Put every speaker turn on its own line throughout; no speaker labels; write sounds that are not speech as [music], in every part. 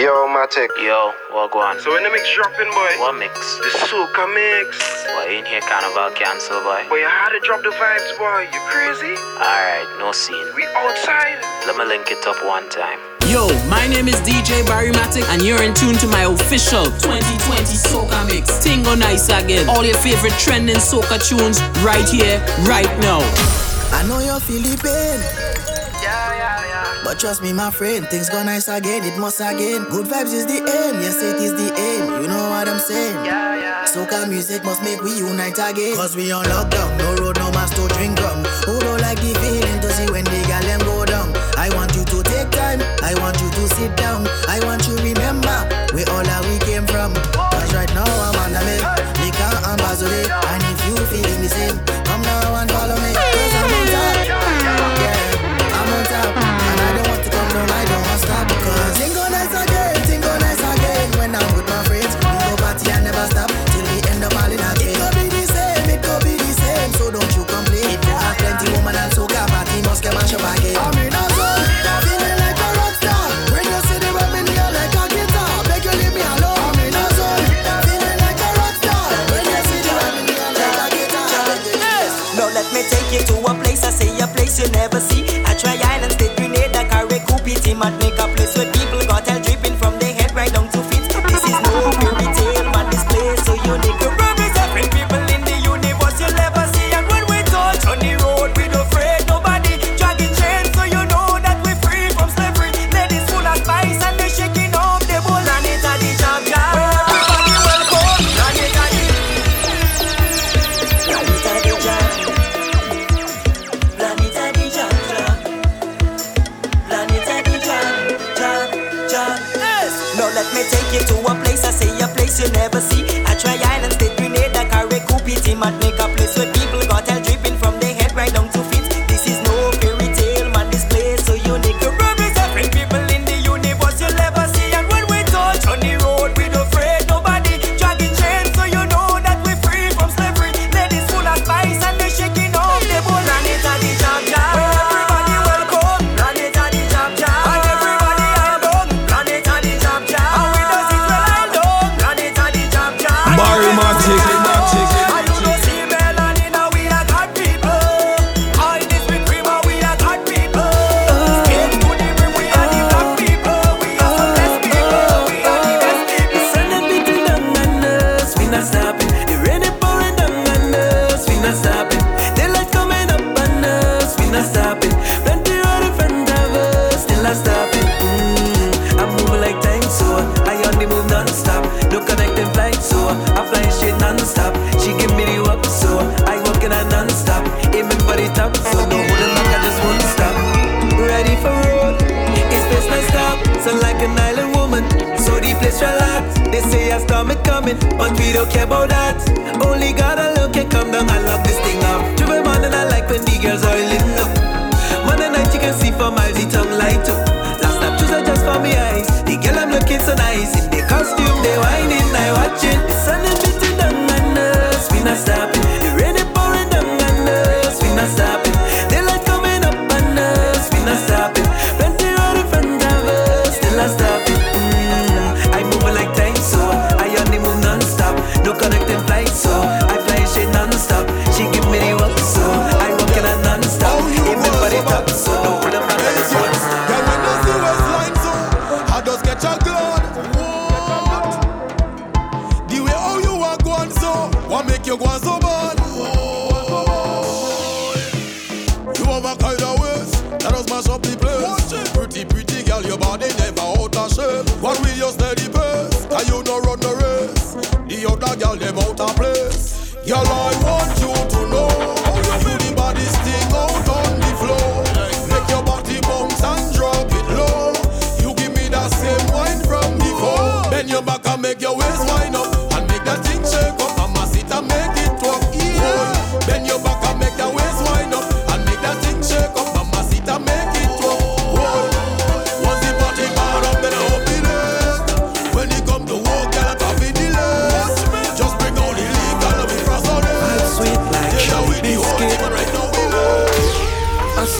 Yo, Mattic.
Yo, what go?
So when the mix dropping, boy?
What mix?
The soca mix.
Boy, in here carnival cancel, boy.
Boy, you had to drop the vibes, boy. You crazy?
Alright, no scene.
We outside.
Let me link it up one time.
Yo, my name is DJ Barry Mattic, and you're in tune to my official 2020 Soca Mix. Ting go nice again. All your favorite trending soca tunes right here, right now.
I know you're feeling pain. But trust me, my friend, things go nice again, it must again. Good vibes is the aim, yes, it is the aim. You know what I'm saying?
Yeah, yeah.
Soca music must make we unite again. Cause we on lockdown, no road, no mask to drink gum. Who don't like the feeling to see when they got them go down? I want you to take time, I want you to sit down, I want you remember where all that we came from. Cause right now I'm on the map, Make can't ambassador, and if you feel the same. Sound like
an island woman, so the place relax. They say I stomach coming, but we don't care about that. Only God alone can come down I lock this thing up. Driven man and I like when the girls are lit up. and night you can see for miles the tongue light up. Last time choose just for me eyes. The girl I'm looking so nice in the costume, they whining, I watching.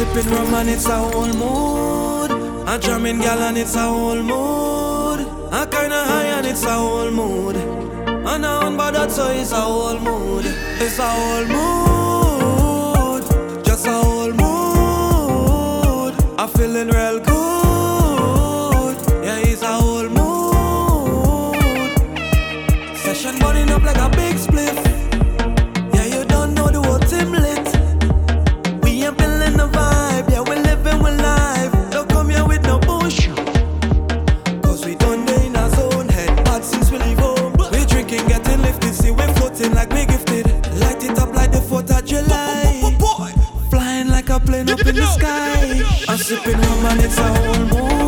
Sipping rum and it's a whole mood. A drumming gal and it's a whole mood.
A kinda high and it's a whole mood. And a unbothered so it's a whole mood. It's a whole mood. Just a whole mood. I'm feeling real Sipping rum and it's a whole moon.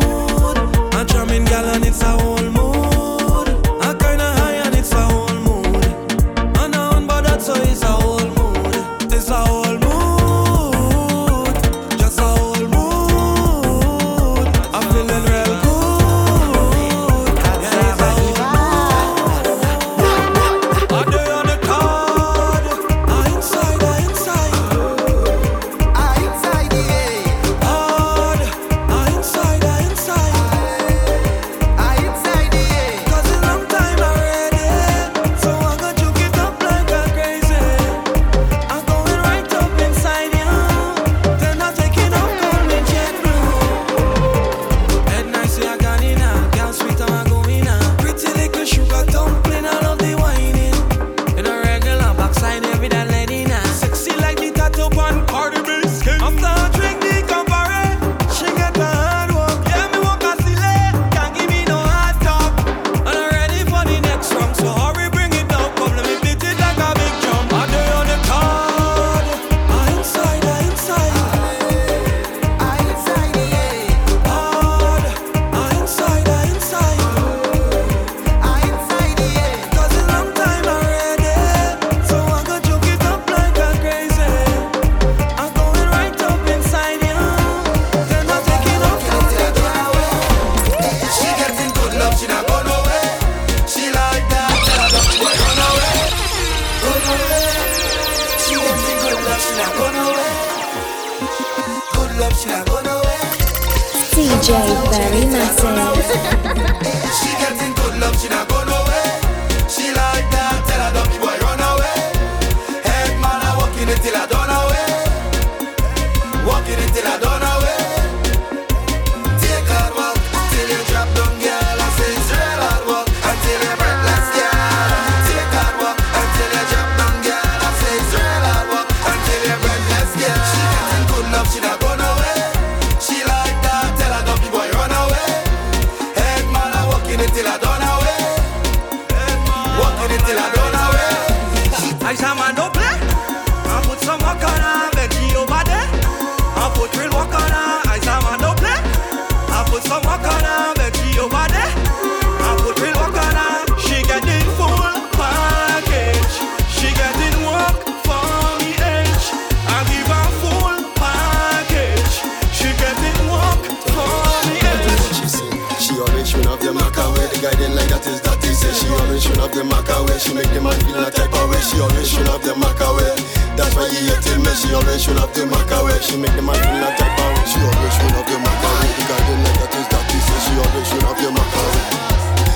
creative, me
She
always should have the macabre. She make the man feel like type of. She always should have the macabre. Because the negatives that he says, she always should have the macabre.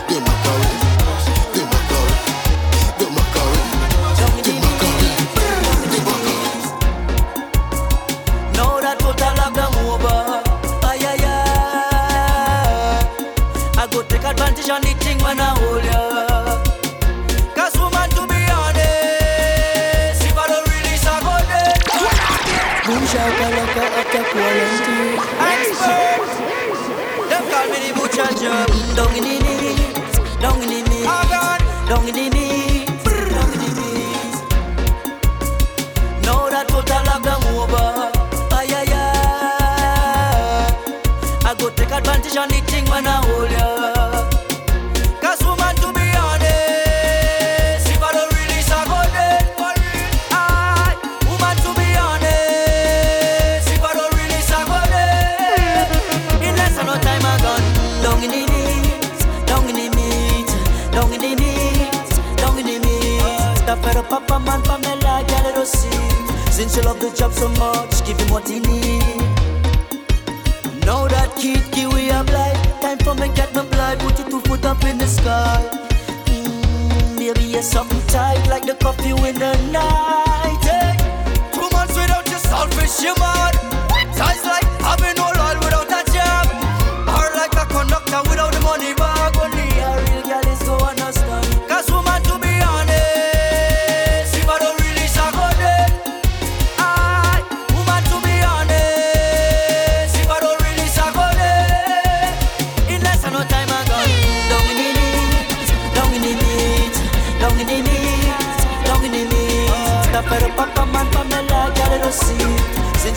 The
macabre. that fed up Papa man Pamela girl don't oh, see. Since you love the job so much give him what he need. Now that kid kiwi I'm blind. Time for me get my blood put you two foot
up in the sky. Mm, Maybe you're something tight like the coffee in the night. Hey. Two months without your selfish you mad Ties like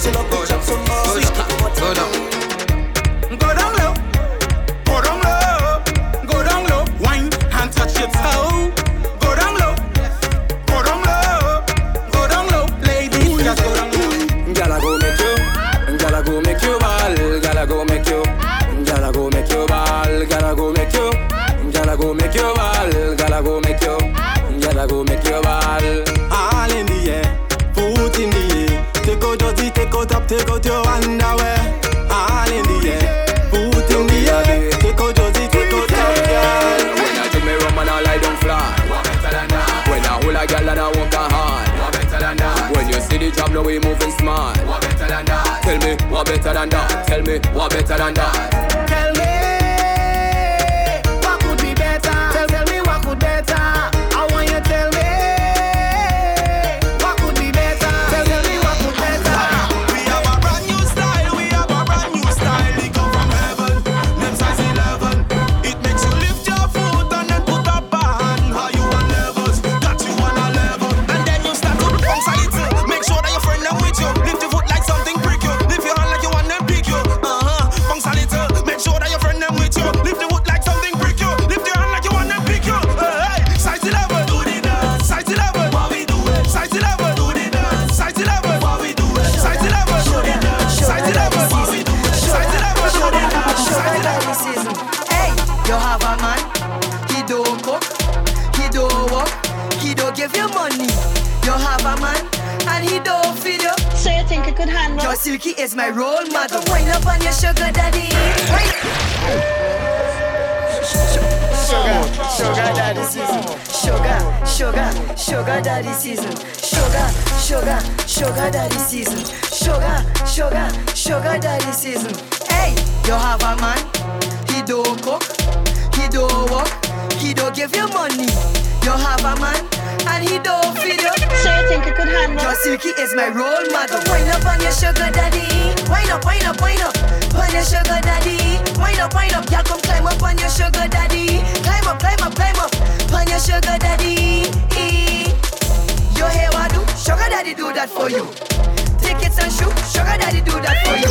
se lo co better than that? Tell me what better than that?
Tickets and shoes, sugar daddy do that for you.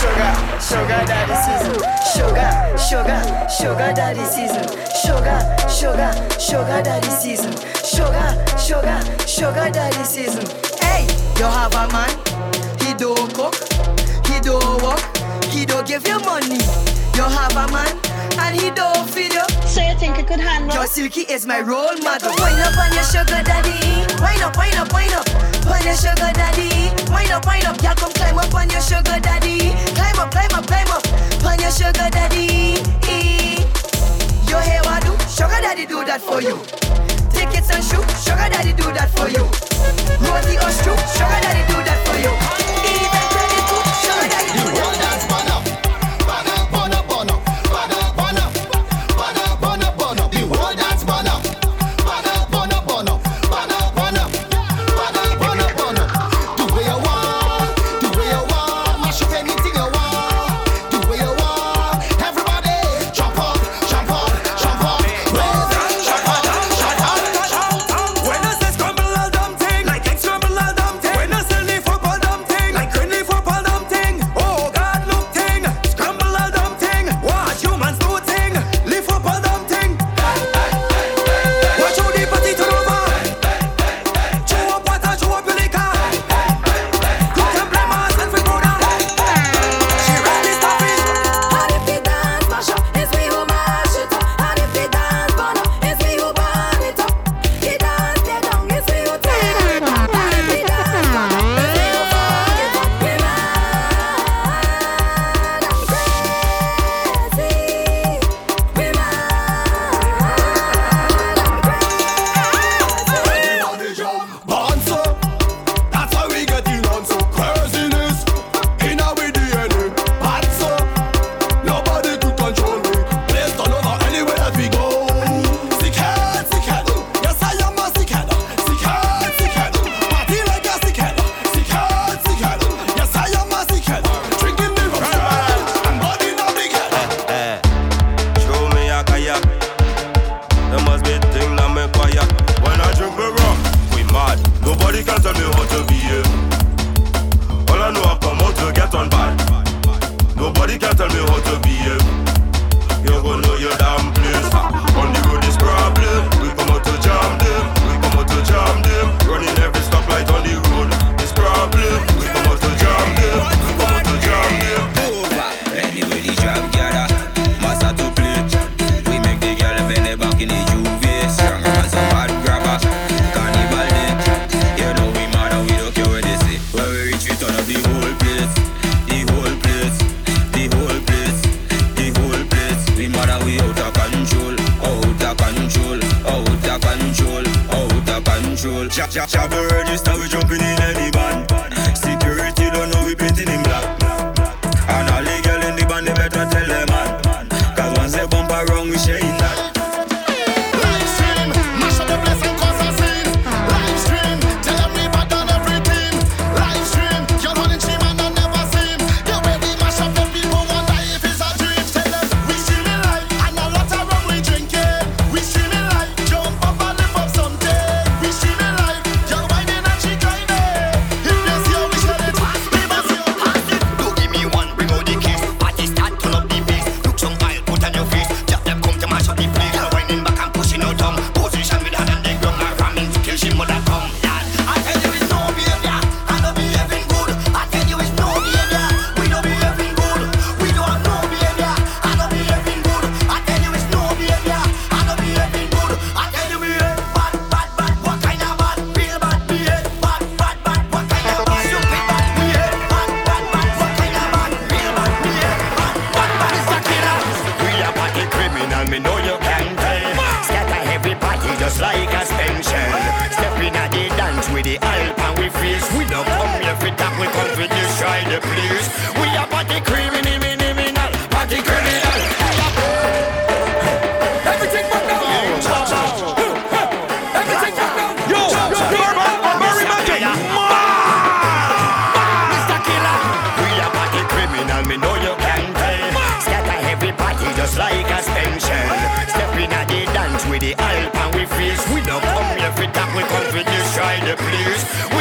Sugar, sugar daddy season. Sugar, sugar, sugar daddy season. Sugar, sugar, sugar daddy season. Sugar, sugar, sugar daddy season. Hey, you have a man. He don't cook, he don't walk. he don't give you money. You have a man and he don't feed you.
So you think you could handle?
Your silky is my role model. Wind up on your sugar daddy. Wind up, wind up, wind up. On your sugar daddy. Wind up, wind up. y'all come climb up on your sugar daddy. Climb up, climb up, climb up. On your sugar daddy. You hear what I do? Sugar daddy do that for you. Tickets and shoe, sugar daddy do that for you. Rosie or shoe, sugar daddy do that for you.
We up, we
come we destroy the place.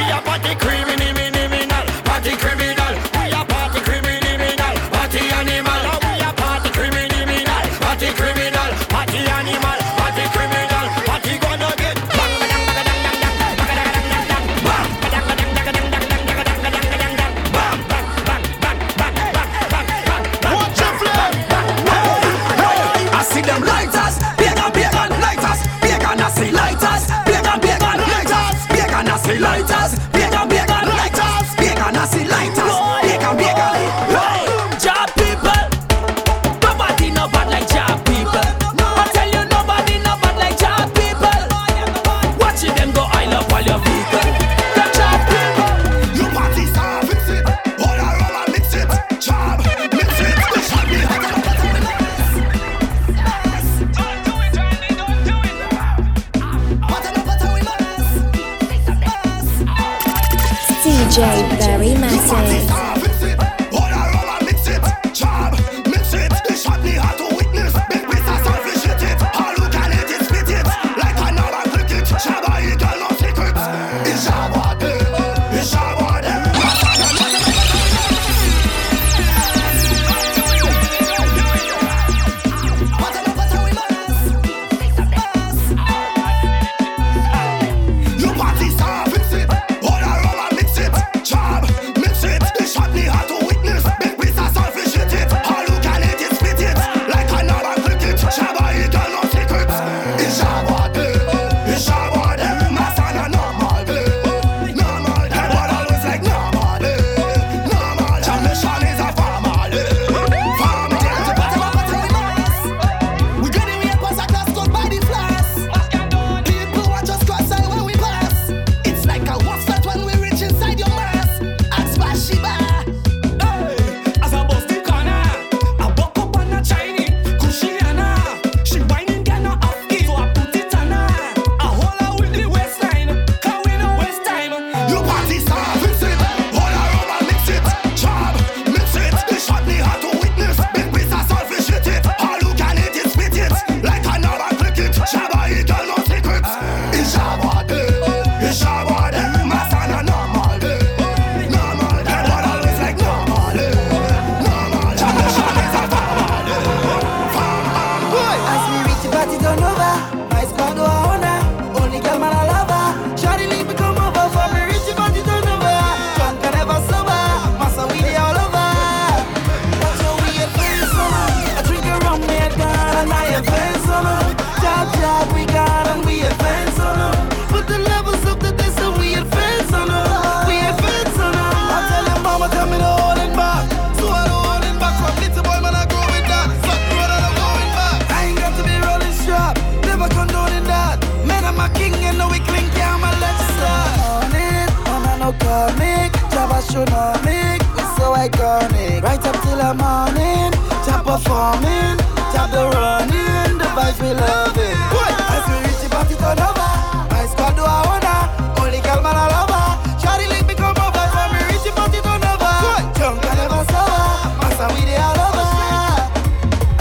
A no comic, Java show no make, we so iconic. Right up till the morning, top performing, top the running, the vibes we love it. As we reach the party turn over, my squad do a honor, only girl man I love her. Shawty link me come over, for me reach the party turn over. Drunk and never sober, massa we dey all over.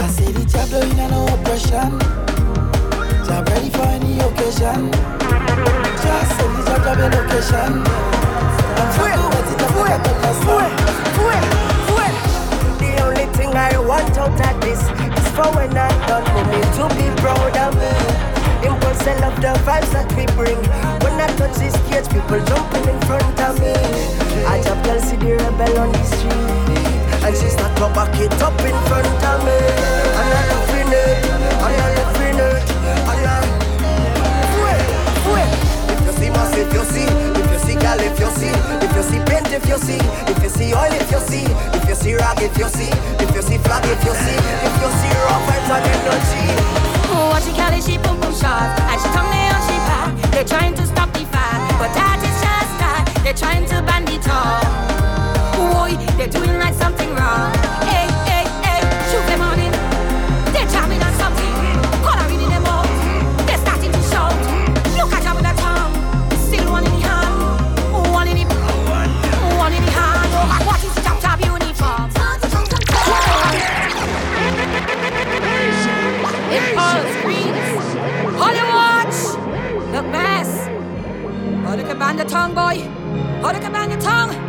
I say the job doing no oppression. Job ready for any occasion. Just send the job job your location. The
only thing I want out of this is for when I'm for me to be proud. Impulse and love the vibes that we bring. When I touch this stage, people jumping in front of me. I just girl see the rebel on the street, and she start to back it up in front of me. I love it, and I love it, and I. Fuel, fuel. If you see you see, see if you see, if you see paint, if you see, if you see oil, if you see, if you see rag, if you see, if you see flag, if you see, if you see rough vibes and energy.
What she she boom boom shot And she tongue they on she back They're trying to stop the fight But that is just that They're trying to ban it all Boy, they're doing like something wrong Hey, hey, hey, shoot them on it Band the tongue, boy. They can band your tongue.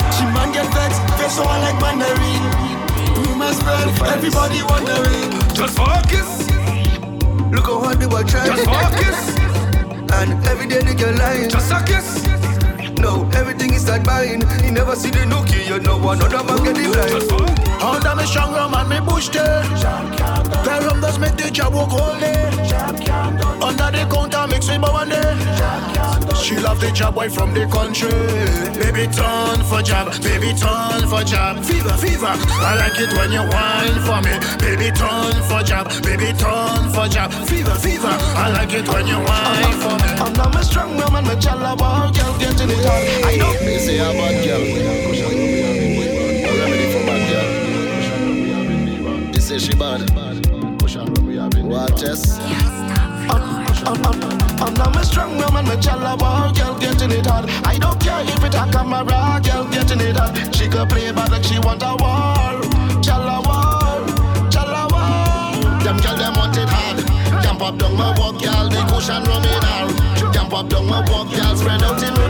She
man get vexed, face so I like Mandarin. Rumors spread, everybody wondering.
Just focus.
Look how hard they were trying.
Just focus.
and every day they get lying.
Just a kiss.
No, everything is like mine. You never see the nookie, you know another man get the right.
Hold on, me strong, man, me bush there. The rum does make the job work all day. Under the counter, mix with Bawande. She love the job boy from the country. Baby, turn for job, baby, turn for job. Fever, fever. I like it when you whine for me. Baby, turn for job, baby, turn for job. Fever, fever. I like it when you whine for me. I'm not a strong woman, my chalaba girl getting it on. I
don't say I'm a girl. She bad waters.
I'm, I'm, I'm, I'm a strong woman, my chalaba girl getting it hard. I don't care if it a camera girl getting it hard. She could play bad like she want a wall. Chalawal, chalawal.
Them girl them want it hard. Jump up down my walk, girl, the cushion rum in out. Jump up down my walk, girl, spread out in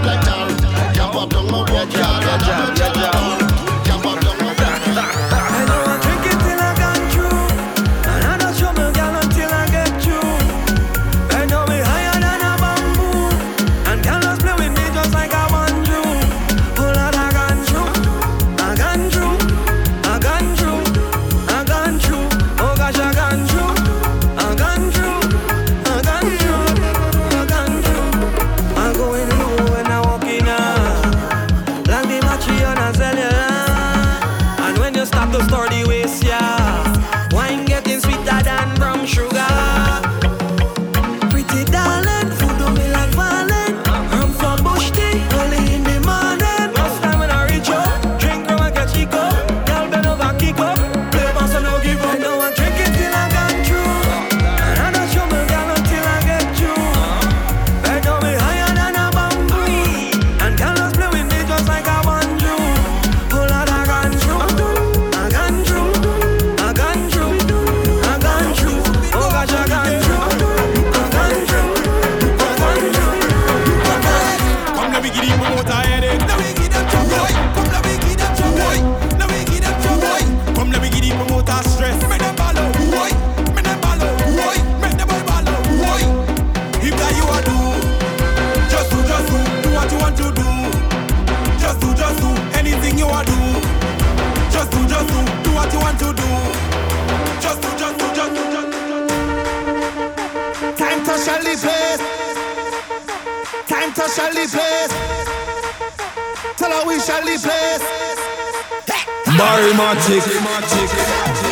officially place.
Barry
Mattic.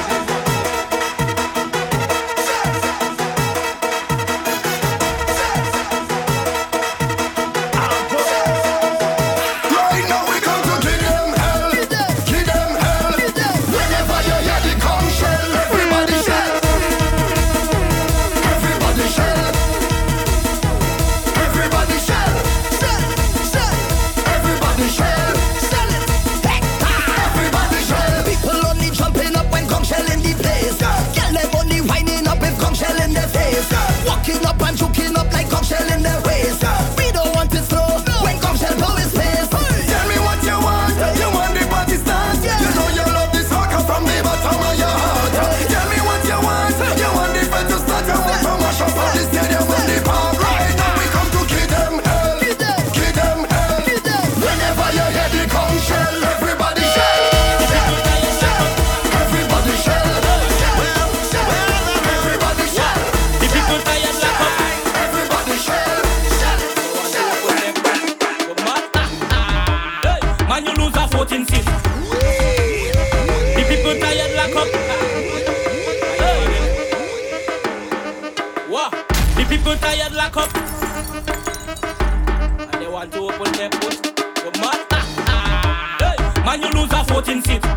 man. [laughs] Man, you lose a 14 seat.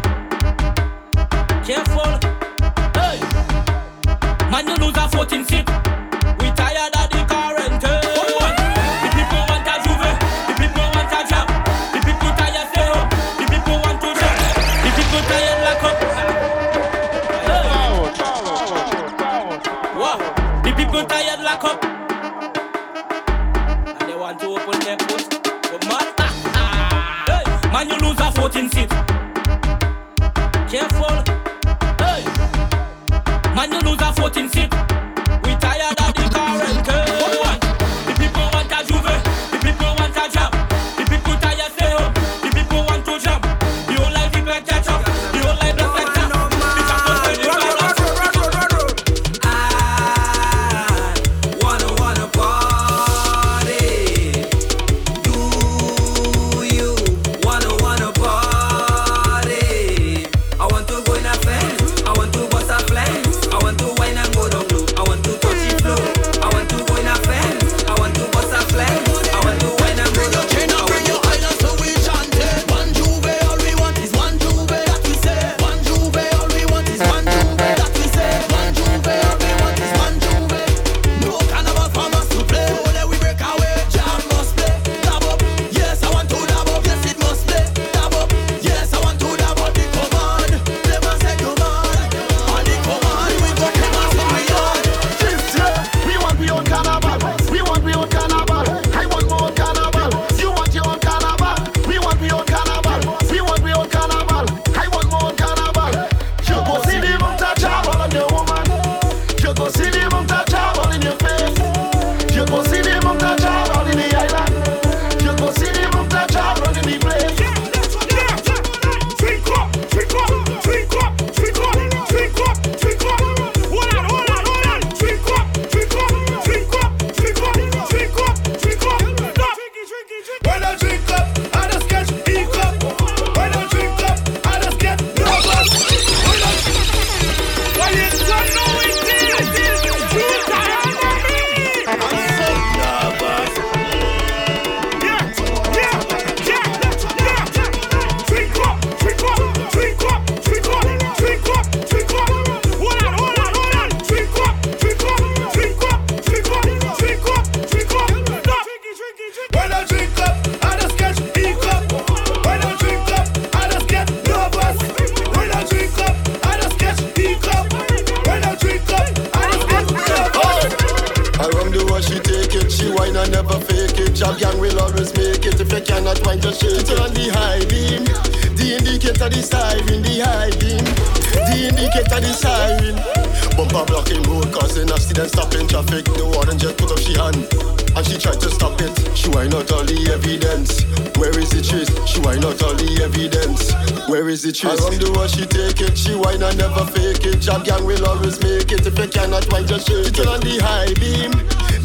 From the
way she take it, she whine and never fake it. Job gang will always make it. If you cannot whine, just shake it. Turn on the high beam,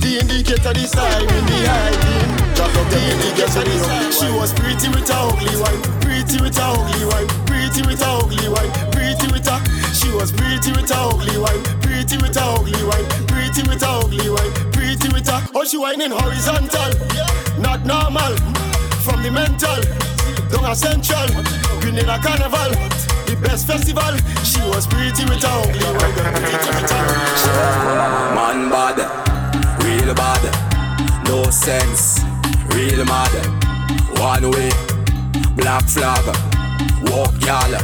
the indicator, the in the high beam. Job up the indicator, the high. She was pretty with her ugly wine, pretty with her ugly wine, pretty with her ugly wine, pretty with her. She was pretty with her ugly wine, pretty with her ugly wine, pretty with her ugly wine, pretty with her. Oh, she whining horizontal, not normal. From the mental, don't central working in a carnival, the best festival. She was pretty with her ugly one.
Man bad, real bad, no sense, real mad. One way, black flag, walk y'all,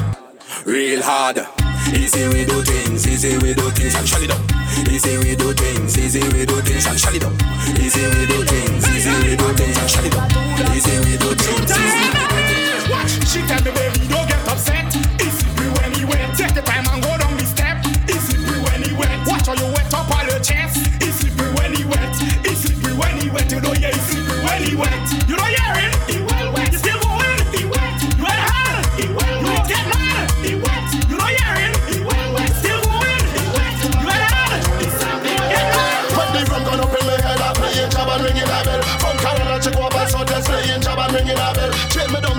real hard. Easy we do things, easy we do things, and shut it up. Easy we do things, easy we do things and shut it up. Easy we do things, easy we do things and shut it up. Easy we do things. easy.
Watch, she tell me baby don't get upset. Easy we when he wet, take the time and go down the step. Easy we when he wet, watch how you wet up all your chest. Easy we when he wet, easy we when he wet, you know yeah, easy we when he wet. You know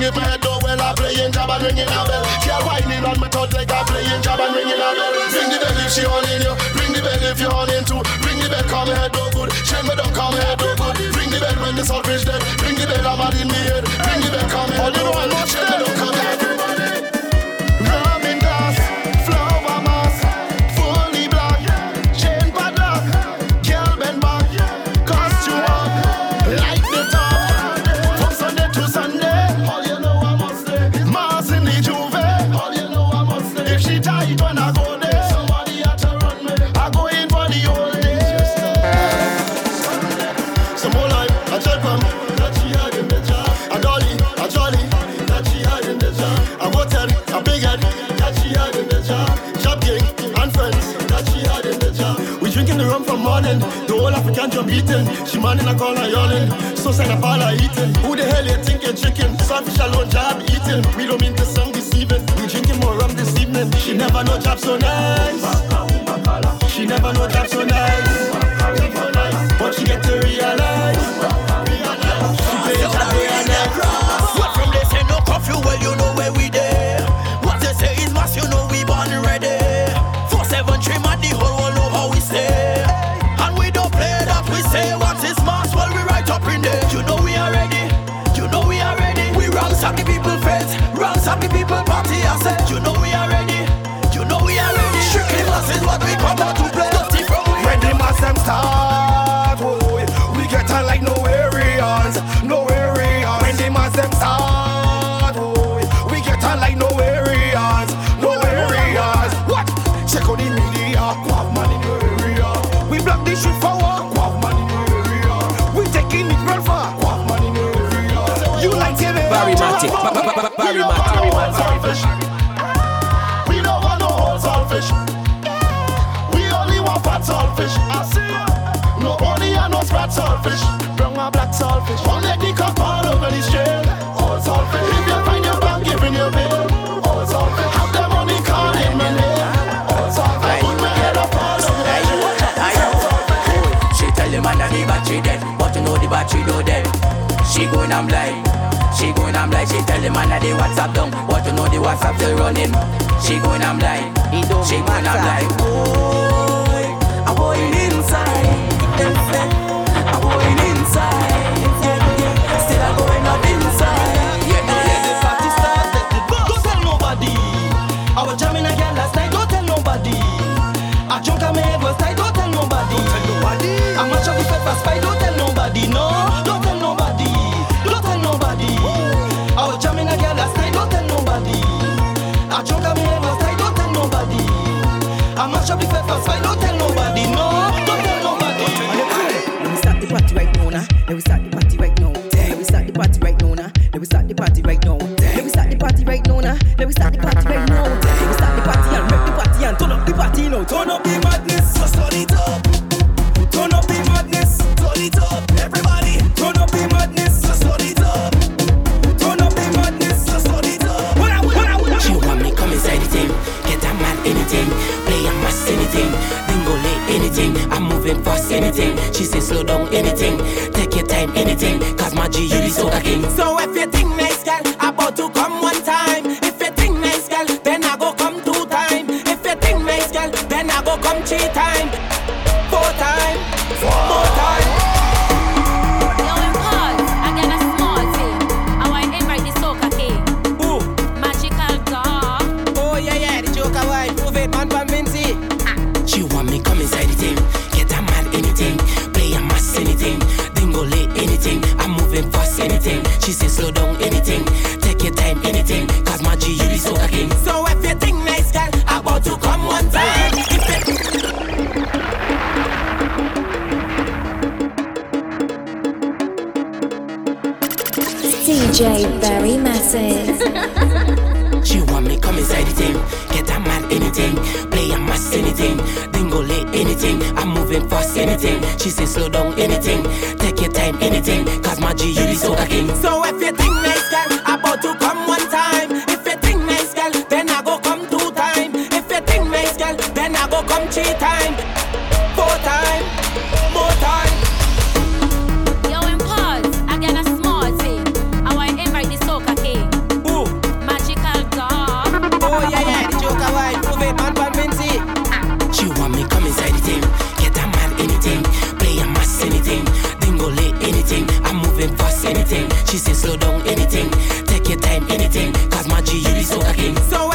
if I do well, I job and ringing a bell. Whining on my I job and ringing a bell. Ring the bell if she on in you, ring the bell if you on in too. Ring the bell, come here, do good. Shame me don't come here, do good. Ring the bell when the salt is dead, ring the bell, I'm out in the head. walk, walk man in your area. We block. We don't want no old saltfish. We only want fat saltfish. I see no only and no sprat saltfish. Brown and black saltfish. One leg the cock all over the street.
She going I'm blind. She going I'm blind. She tell the man that they WhatsApp down, but you know the WhatsApp still running. She going I'm blind. She going I'm blind. traveling fast, anything. She say slow down, anything. Take your time, anything. Cause my G, you the soca king. So if you think nice, girl, about to come one time. If you think nice, girl, then I go come two time. If you think nice, girl, then I go come three time.
Barry Mattic. [laughs]
she want me come inside the thing, get a mad anything, play a mass anything, dingo lay anything, I'm moving fast anything. She say slow down anything, take your time anything, cause my G you be so king. So if you Anything, I'm moving fast anything. She says slow down anything, take your time anything. Cause my G, you be so
king.
So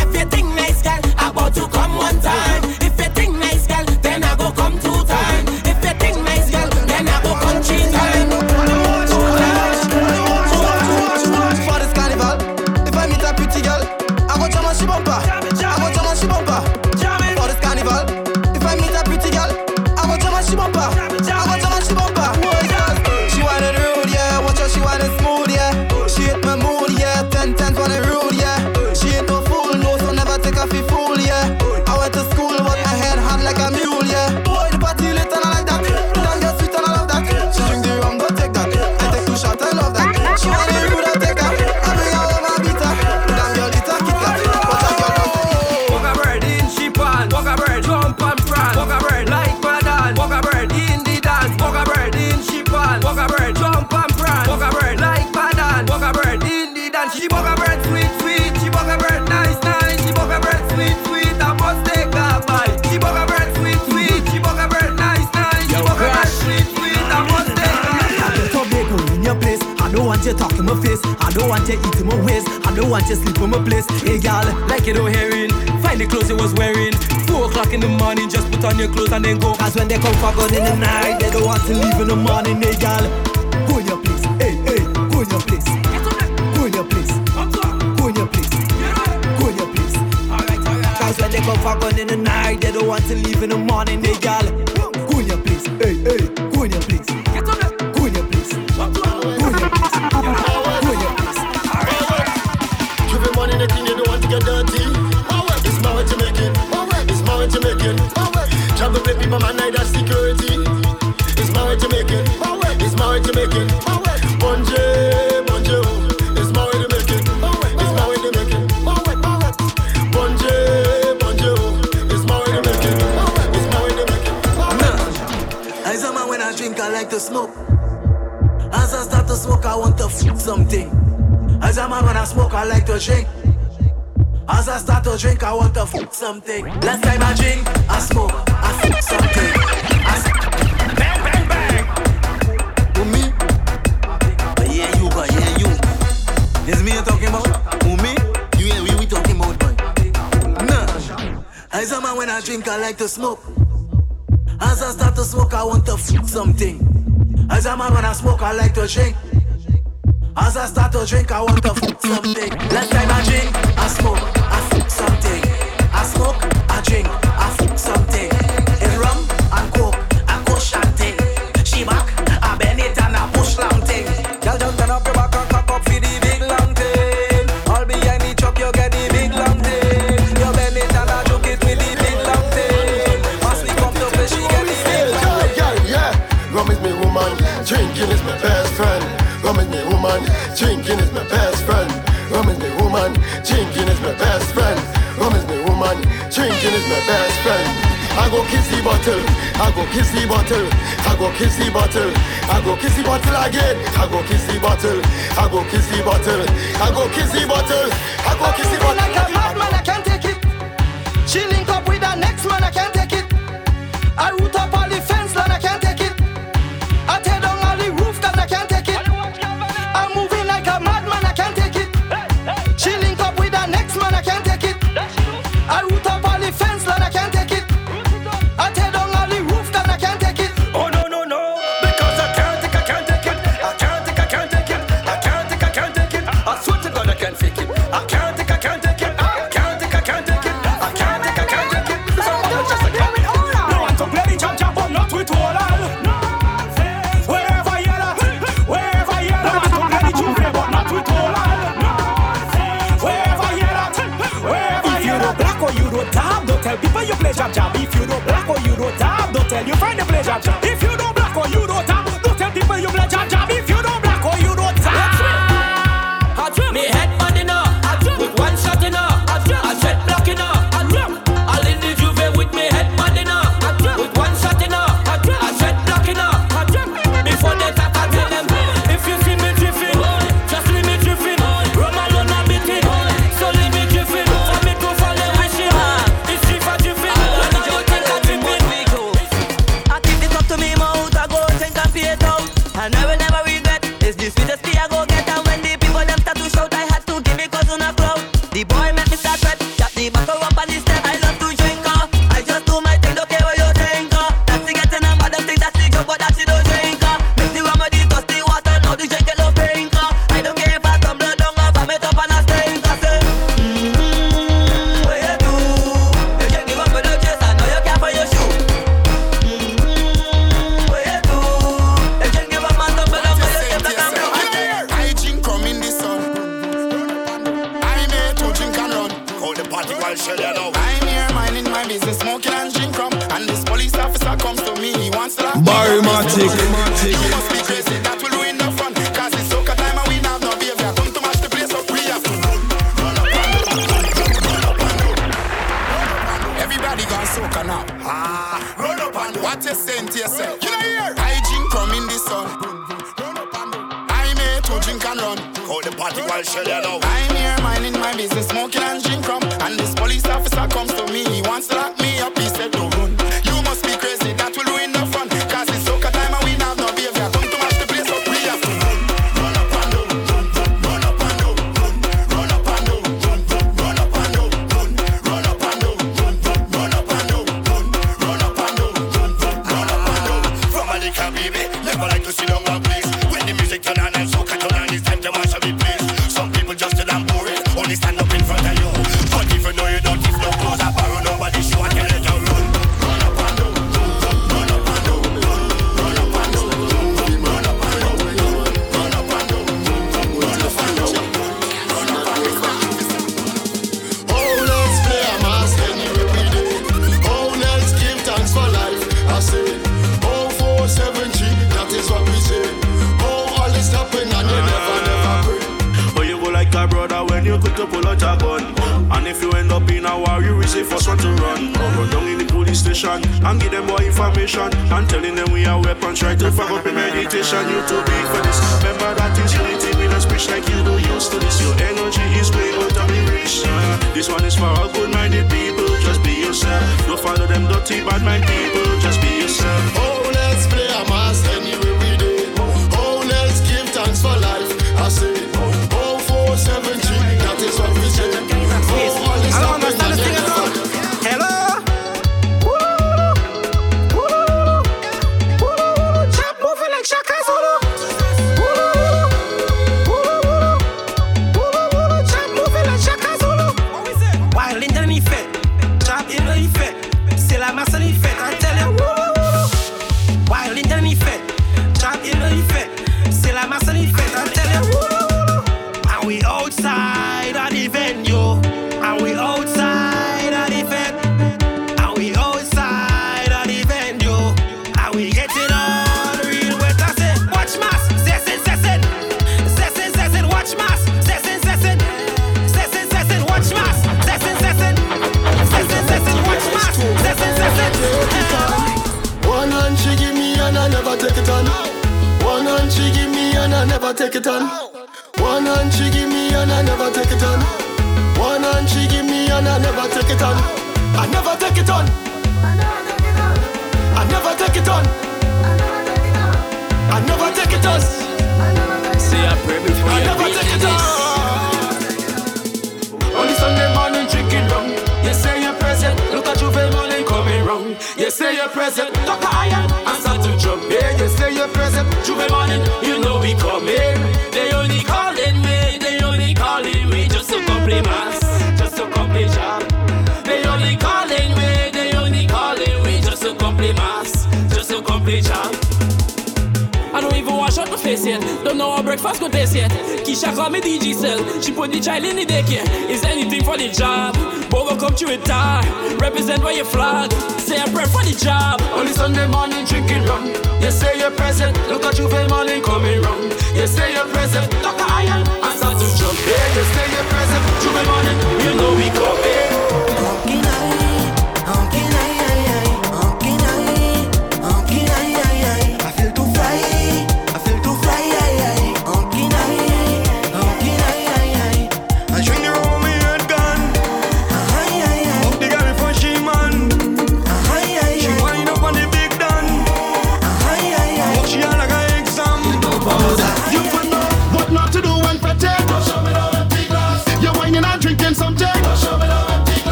want
you sleep on my place. Hey gal, like you don't hear. Find the clothes you was wearing. Four o'clock in the morning, just put on your clothes and then go. Cause when they come for good in the night, they don't want to leave in the morning. Hey gal, go in your place. Hey, hey, go in your place. Go in your place. Go in your place. Go in your place. Alright, Cause when they come for good in the night, they don't want to leave in the morning. Hey gal, go in your place. Hey, hey, go in your place.
Get on
that. a man when I smoke, I like to drink. As I start to drink, I want to fuck something. Last time I drink, I smoke, I fuck something. I s- bang, bang, bang. Me? But yeah, you, but yeah, you. Is me you talking about? Who me? You, yeah, we, we talking about, boy. Nah. As a man when I drink, I like to smoke. As I start to smoke, I want to fuck something. As a man when I smoke, I like to drink. As I start to drink, I want to fuck something. Last time I drink, I smoke.
Drinking is my best friend. Rum is my woman. Drinking is my best friend. Rum is my woman. Drinking is my best friend. I go kiss the bottle, I go kiss the bottle, I go kiss the bottle, I go kiss the bottle again, I go kiss the bottle, I go kiss the bottle, I go kiss the bottle, I go kiss the bottle.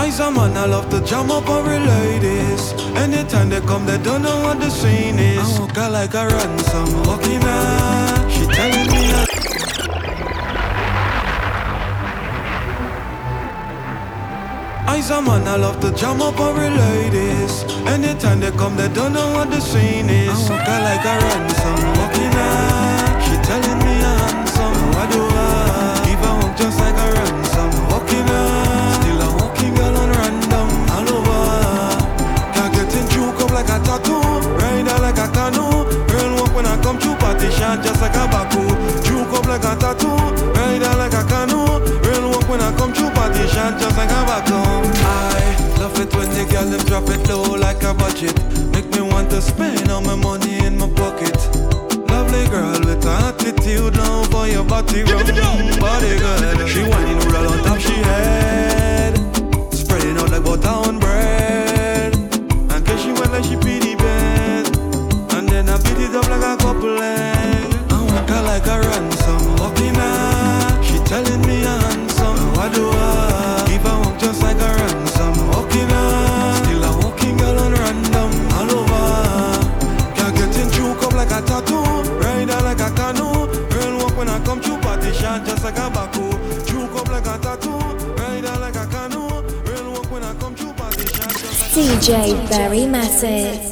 I's
a
man,
I love
to jam up on real ladies. Anytime they come, they don't know what the scene is. I walk her like a ransom, walking out. She telling me I I's a man, I love to jam up on real ladies. Anytime they come, they don't know what the scene is. I walk her like a ransom, walking tattoo, ride her like a canoe. Girl walk when I come to party, shot just like a baku. I love it when the girl them drop it low like a budget. Make me want to spend all my money in my pocket. Lovely girl with an attitude now for your body rum Body good. She whining roll on top she head. Spreading out like butter on bread. And cause she went like she pee the bed. And then I beat it up like a couple I walk her like a ransom Walking out She telling me I'm handsome What do I Give her up just like a ransom. Walking out Still a walking girl on random. All over Can't get in juke up like a tattoo. Ride her like a canoe. Girl walk when I come to party Shot just like a baku. Juke up like a tattoo. Ride her like a canoe. Girl walk when I come to party Shot just like a
DJ Barry Mattic.